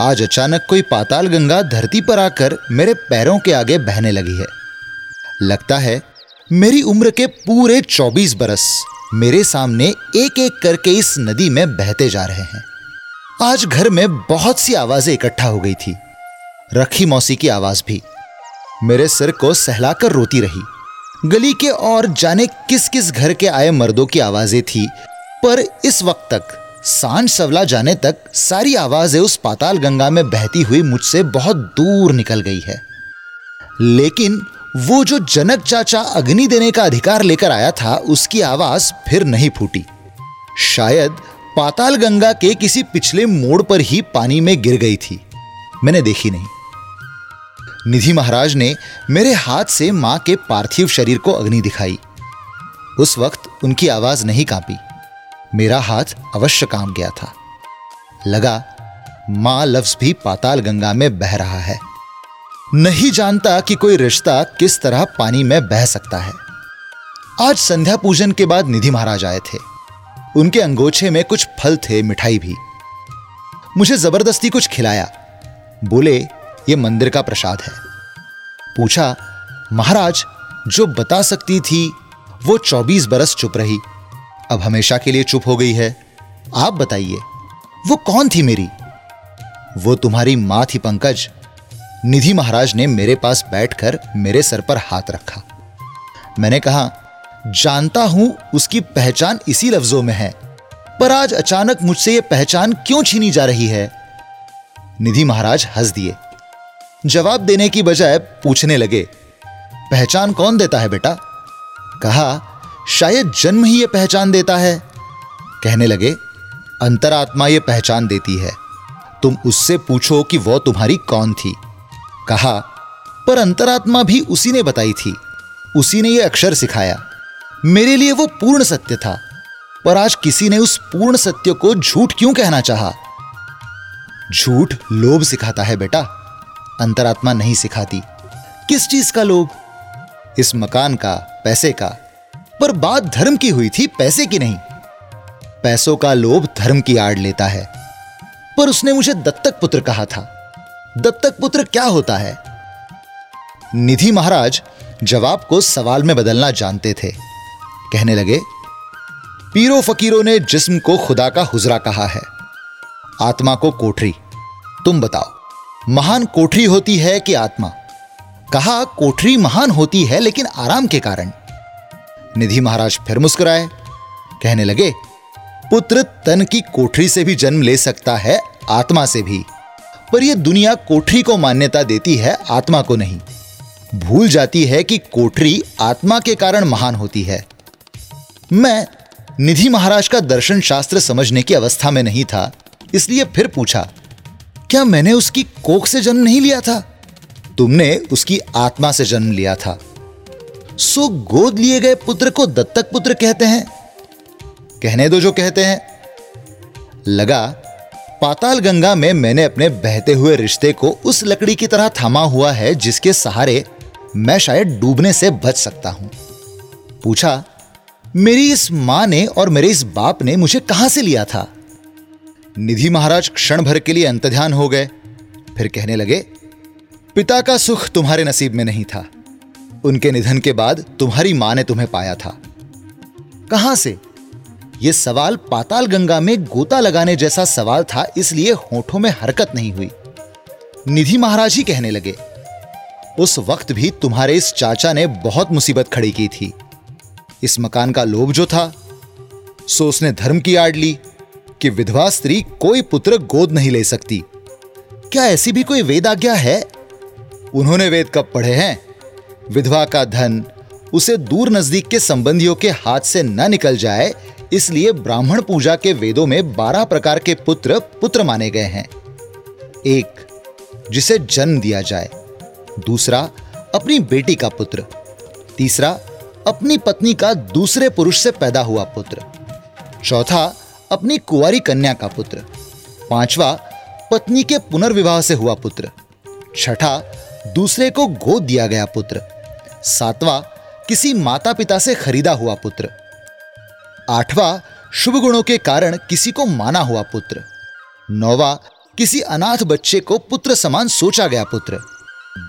आज अचानक कोई पाताल गंगा धरती पर आकर मेरे पैरों के आगे बहने लगी है। लगता है, मेरी उम्र के पूरे 24 बरस मेरे सामने एक एक करके इस नदी में बहते जा रहे हैं। आज घर में बहुत सी आवाज़ें इकट्ठा हो गई थी। रखी मौसी की आवाज़ भी। मेरे सिर को सहलाकर रोती रही। गली के और जाने किस किस घर के आए मर्दों की आवाज़ें थी, पर इस वक्त तक साँझ सवला जाने तक सारी आवाज़ें उस पाताल गंगा में बहती हुई मुझसे बहुत दूर निकल गई है। लेकिन वो जो जनक चाचा अग्नि देने का अधिकार लेकर आया था, उसकी आवाज़ फिर नहीं फूटी। शायद पाताल गंगा के किसी पिछले मोड़ पर ही पानी में गिर गई थी। मैंने देखी नहीं। निधि महाराज ने मेरे हाथ से माँ के पार्थिव शरीर को अग्नि दिखाई। उस वक्त उनकी आवाज़ नहीं कांपी। मेरा हाथ अवश्य काम गया था। लगा, माँ लफ्ज भी पाताल गंगा में बह रहा है। नहीं जानता कि कोई रिश्ता किस तरह पानी में बह सकता है। आज संध्या पूजन के बाद निधि महाराज आए थे। उनके अंगोछे में कुछ फल थे, मिठाई भी। मुझे ज़बरदस्ती कुछ खिलाया। बोले, ये मंदिर का प्रसाद है। पूछा, महाराज, जो बता सकती थी, वो चौबीस बरस चुप रही। अब हमेशा के लिए चुप हो गई है। आप बताइए, वो कौन थी मेरी? वो तुम्हारी माँ थी, पंकज। निधि महाराज ने मेरे पास बैठकर मेरे सर पर हाथ रखा। मैंने कहा, जानता हूँ, उसकी पहचान इसी लफ्जों में है, पर आज अचानक मुझसे यह पहचान क्यों छीनी जा रही है? निधि महाराज हंस दिए। जवाब देने की बजाय पूछने लगे, पहचान कौन देता है बेटा? कहा शायद जन्म ही यह पहचान देता है। कहने लगे, अंतरात्मा यह पहचान देती है। तुम उससे पूछो कि वह तुम्हारी कौन थी। कहा, पर अंतरात्मा भी उसी ने बताई थी। उसी ने यह अक्षर सिखाया। मेरे लिए वो पूर्ण सत्य था। पर आज किसी ने उस पूर्ण सत्य को झूठ क्यों कहना चाहा? झूठ लोभ सिखाता है बेटा। अंतरात्मा नहीं सिखाती। किस चीज़ का लोभ? इस मकान का, पैसे का। पर बात धर्म की हुई थी, पैसे की नहीं। पैसों का लोभ धर्म की आड़ लेता है। पर उसने मुझे दत्तक पुत्र कहा था। दत्तक पुत्र क्या होता है? निधि महाराज जवाब को सवाल में बदलना जानते थे। कहने लगे, पीरों फकीरों ने जिस्म को खुदा का हुजरा कहा है। आत्मा को कोठरी, तुम बताओ, महान कोठरी होती है कि आत्मा? कहा, कोठरी महान होती है, लेकिन आराम के कारण। निधि महाराज फिर मुस्कुराए। कहने लगे, पुत्र तन की कोठरी से भी जन्म ले सकता है, आत्मा से भी। पर यह दुनिया कोठरी को मान्यता देती है, आत्मा को नहीं। भूल जाती है कि कोठरी आत्मा के कारण महान होती है। मैं निधि महाराज का दर्शन शास्त्र समझने की अवस्था में नहीं था, इसलिए फिर पूछा, क्या मैंने उसकी कोख से जन्म नहीं लिया था? तुमने उसकी आत्मा से जन्म लिया था। सो गोद लिए गए पुत्र को दत्तक पुत्र कहते हैं। कहने दो जो कहते हैं। लगा, पाताल गंगा में मैंने अपने बहते हुए रिश्ते को उस लकड़ी की तरह थामा हुआ है जिसके सहारे मैं शायद डूबने से बच सकता हूँ। पूछा, मेरी इस माँ ने और मेरे इस बाप ने मुझे कहाँ से लिया था? निधि महाराज क्षण भर के लिए अंतध्यान हो गए। फिर कहने लगे, पिता का सुख तुम्हारे नसीब में नहीं था। उनके निधन के बाद तुम्हारी माँ ने तुम्हें पाया था। कहाँ से? यह सवाल पाताल गंगा में गोता लगाने जैसा सवाल था, इसलिए होठों में हरकत नहीं हुई। निधि महाराज ही कहने लगे, उस वक्त भी तुम्हारे इस चाचा ने बहुत मुसीबत खड़ी की थी। इस मकान का लोभ जो था, सो उसने धर्म की आड़ ली कि विधवा स्त्री कोई पुत्र गोद नहीं ले सकती। क्या ऐसी भी कोई वेद आज्ञा है? उन्होंने वेद कब पढ़े हैं? विधवा का धन, उसे दूर नज़दीक के संबंधियों के हाथ से न निकल जाए, इसलिए ब्राह्मण पूजा के वेदों में बारह प्रकार के पुत्र पुत्र माने गए हैं। एक, जिसे जन्म दिया जाए। दूसरा, अपनी बेटी का पुत्र। तीसरा, अपनी पत्नी का दूसरे पुरुष से पैदा हुआ पुत्र। चौथा, अपनी कुंवारी कन्या का पुत्र। पांचवा, पत्नी के पुनर्विवाह से हुआ पुत्र। छठा, दूसरे को गोद दिया गया पुत्र। सातवां, किसी माता पिता से खरीदा हुआ पुत्र। आठवां, शुभ गुणों के कारण किसी को माना हुआ पुत्र। नौवा, किसी अनाथ बच्चे को पुत्र समान सोचा गया पुत्र।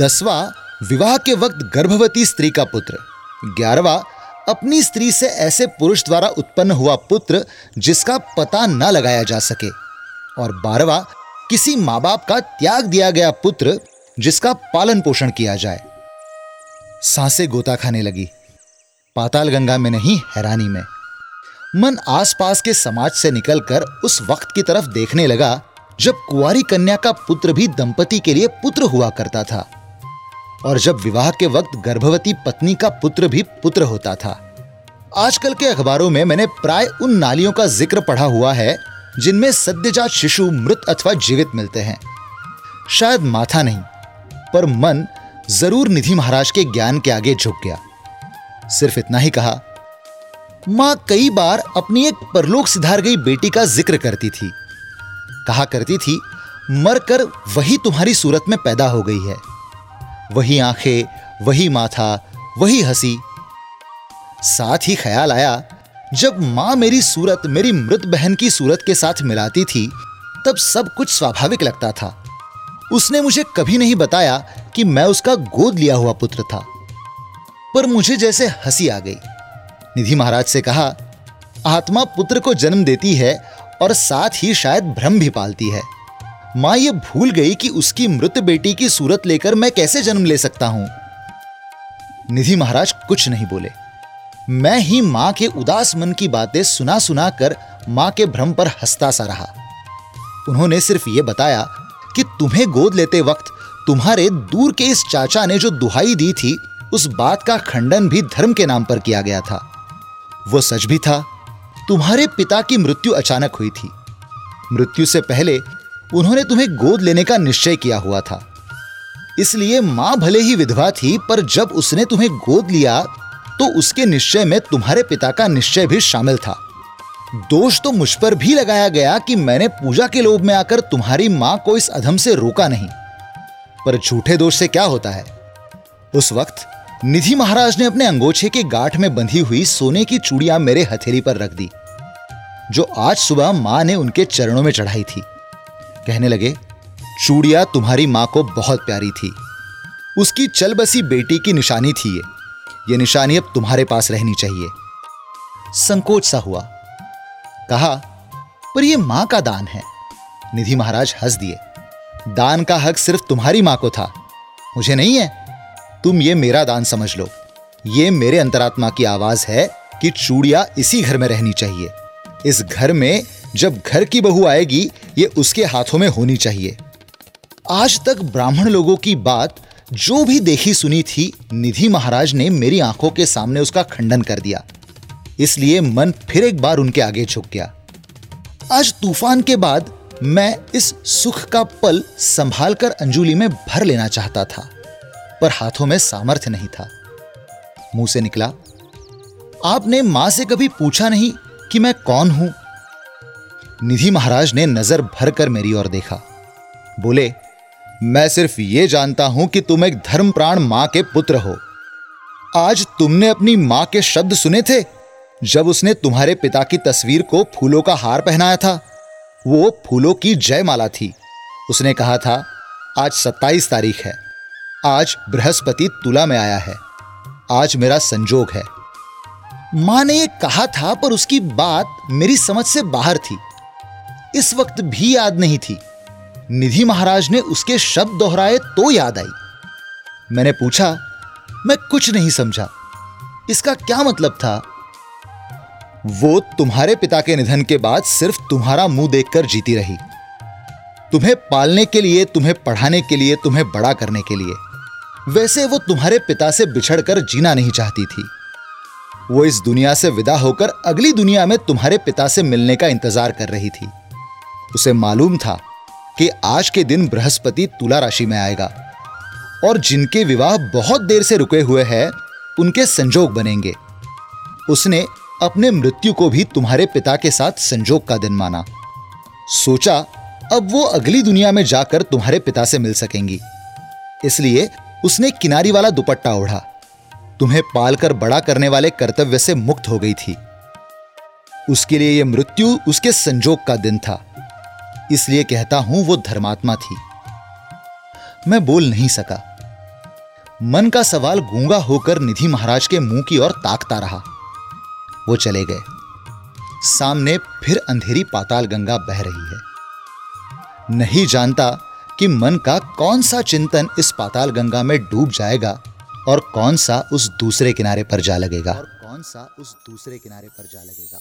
दसवां, विवाह के वक्त गर्भवती स्त्री का पुत्र। ग्यारहवा, अपनी स्त्री से ऐसे पुरुष द्वारा उत्पन्न हुआ पुत्र जिसका पता न लगाया जा सके। और बारहवा, किसी माँ बाप का त्याग दिया गया पुत्र जिसका पालन पोषण किया जाए। साँसें गोता खाने लगी। पाताल गंगा में नहीं, हैरानी में। मन आसपास के समाज से निकलकर उस वक्त की तरफ़ देखने लगा, जब कुंवारी कन्या का पुत्र भी दंपति के लिए पुत्र हुआ करता था। और जब विवाह के वक्त गर्भवती पत्नी का पुत्र भी पुत्र होता था। आजकल के अखबारों में मैंने प्राय उन नालियों का ज़िक्र पढ़ा हुआ है, जिनमें सद्यजात शिशु मृत अथवा जीवित मिलते हैं। शायद माथा नहीं, पर मन ज़रूर निधि महाराज के ज्ञान के आगे झुक गया। सिर्फ़ इतना ही कहा, माँ कई बार अपनी एक परलोक सिधार गई बेटी का ज़िक्र करती थी। कहा करती थी, मरकर वही तुम्हारी सूरत में पैदा हो गई है। वही आँखें, वही माथा, वही हँसी। साथ ही ख्याल आया, जब माँ मेरी सूरत मेरी मृत बहन की सूरत के साथ मिलाती थी, तब सब कुछ स्वाभाविक लगता था। उसने मुझे कभी नहीं बताया कि मैं उसका गोद लिया हुआ पुत्र था। पर मुझे जैसे हँसी आ गई। निधि महाराज से कहा, आत्मा पुत्र को जन्म देती है और साथ ही शायद भ्रम भी पालती है। माँ ये भूल गई कि उसकी मृत बेटी की सूरत लेकर मैं कैसे जन्म ले सकता हूँ? निधि महाराज कुछ नहीं बोले। मैं ही माँ के उदास मन की बातें सुना सुना कर माँ के भ्रम पर हंसता सा रहा। उन्होंने सिर्फ़ यह बताया कि तुम्हें गोद लेते वक्त तुम्हारे दूर के इस चाचा ने जो दुहाई दी थी, उस बात का खंडन भी धर्म के नाम पर किया गया था। वो सच भी था। तुम्हारे पिता की मृत्यु अचानक हुई थी। मृत्यु से पहले उन्होंने तुम्हें गोद लेने का निश्चय किया हुआ था। इसलिए माँ भले ही विधवा थी, पर जब उसने तुम्हें गोद लिया तो उसके निश्चय में तुम्हारे पिता का निश्चय भी शामिल था। दोष तो मुझ पर भी लगाया गया कि मैंने पूजा के लोभ में आकर तुम्हारी माँ को इस अधम से रोका नहीं। पर झूठे दोष से क्या होता है? उस वक्त निधि महाराज ने अपने अंगोछे के गांठ में बंधी हुई सोने की चूड़ियाँ मेरे हथेली पर रख दी, जो आज सुबह माँ ने उनके चरणों में चढ़ाई थी। कहने लगे, चूड़िया तुम्हारी माँ को बहुत प्यारी थी। उसकी चल बसी बेटी की निशानी थी ये। ये निशानी अब तुम्हारे पास रहनी चाहिए। संकोच सा हुआ। कहा, पर यह माँ का दान है। निधि महाराज हंस दिए, दान का हक सिर्फ़ तुम्हारी माँ को था। मुझे नहीं है। तुम ये मेरा दान समझ लो। ये मेरे अंतरात्मा की आवाज़ है कि चूड़िया इसी घर में रहनी चाहिए। इस घर में जब घर की बहू आएगी, ये उसके हाथों में होनी चाहिए। आज तक ब्राह्मण लोगों की बात जो भी देखी सुनी थी, निधि महाराज ने मेरी आँखों के सामने उसका खंडन कर दिया। इसलिए मन फिर एक बार उनके आगे झुक गया। आज तूफ़ान के बाद मैं इस सुख का पल संभाल कर अंजुली में भर लेना चाहता था, पर हाथों में सामर्थ्य नहीं था। मुँह से निकला, आपने माँ से कभी पूछा नहीं कि मैं कौन हूँ? निधि महाराज ने नज़र भर कर मेरी ओर देखा। बोले, मैं सिर्फ़ यह जानता हूँ कि तुम एक धर्म प्राण माँ के पुत्र हो। आज तुमने अपनी माँ के शब्द सुने थे? जब उसने तुम्हारे पिता की तस्वीर को फूलों का हार पहनाया था, वो फूलों की जयमाला थी। उसने कहा था, आज सत्ताईस तारीख है। आज बृहस्पति तुला में आया है। आज मेरा संजोग है। माँ ने यह कहा था, पर उसकी बात मेरी समझ से बाहर थी। इस वक्त भी याद नहीं थी। निधि महाराज ने उसके शब्द दोहराए तो याद आई। मैंने पूछा, मैं कुछ नहीं समझा। इसका क्या मतलब था? वो तुम्हारे पिता के निधन के बाद सिर्फ़ तुम्हारा मुँह देखकर जीती रही। तुम्हें पालने के लिए, तुम्हें पढ़ाने के लिए, तुम्हें बड़ा करने के लिए। वैसे वो तुम्हारे पिता से बिछड़कर जीना नहीं चाहती थी। वो इस दुनिया से विदा होकर अगली दुनिया में तुम्हारे पिता से मिलने का इंतज़ार कर रही थी। उसे मालूम था कि आज के दिन बृहस्पति तुला राशि में आएगा और जिनके विवाह बहुत देर से रुके हुए हैं, उनके संजोग बनेंगे। उसने अपने मृत्यु को भी तुम्हारे पिता के साथ संजोग का दिन माना। सोचा, अब वो अगली दुनिया में जाकर तुम्हारे पिता से मिल सकेंगी। इसलिए उसने किनारी वाला दुपट्टा ओढ़ा। तुम्हें पालकर बड़ा करने वाले कर्तव्य से मुक्त हो गई थी। उसके लिए यह मृत्यु उसके संजोग का दिन था। इसलिए कहता हूँ, वो धर्मात्मा थी। मैं बोल नहीं सका। मन का सवाल गूँगा होकर निधि महाराज के मुँह की ओर ताकता रहा। वो चले गए। सामने फिर अंधेरी पाताल गंगा बह रही है। नहीं जानता कि मन का कौन सा चिंतन इस पाताल गंगा में डूब जाएगा और कौन सा उस दूसरे किनारे पर जा लगेगा। और कौन सा उस दूसरे किनारे पर जा लगेगा।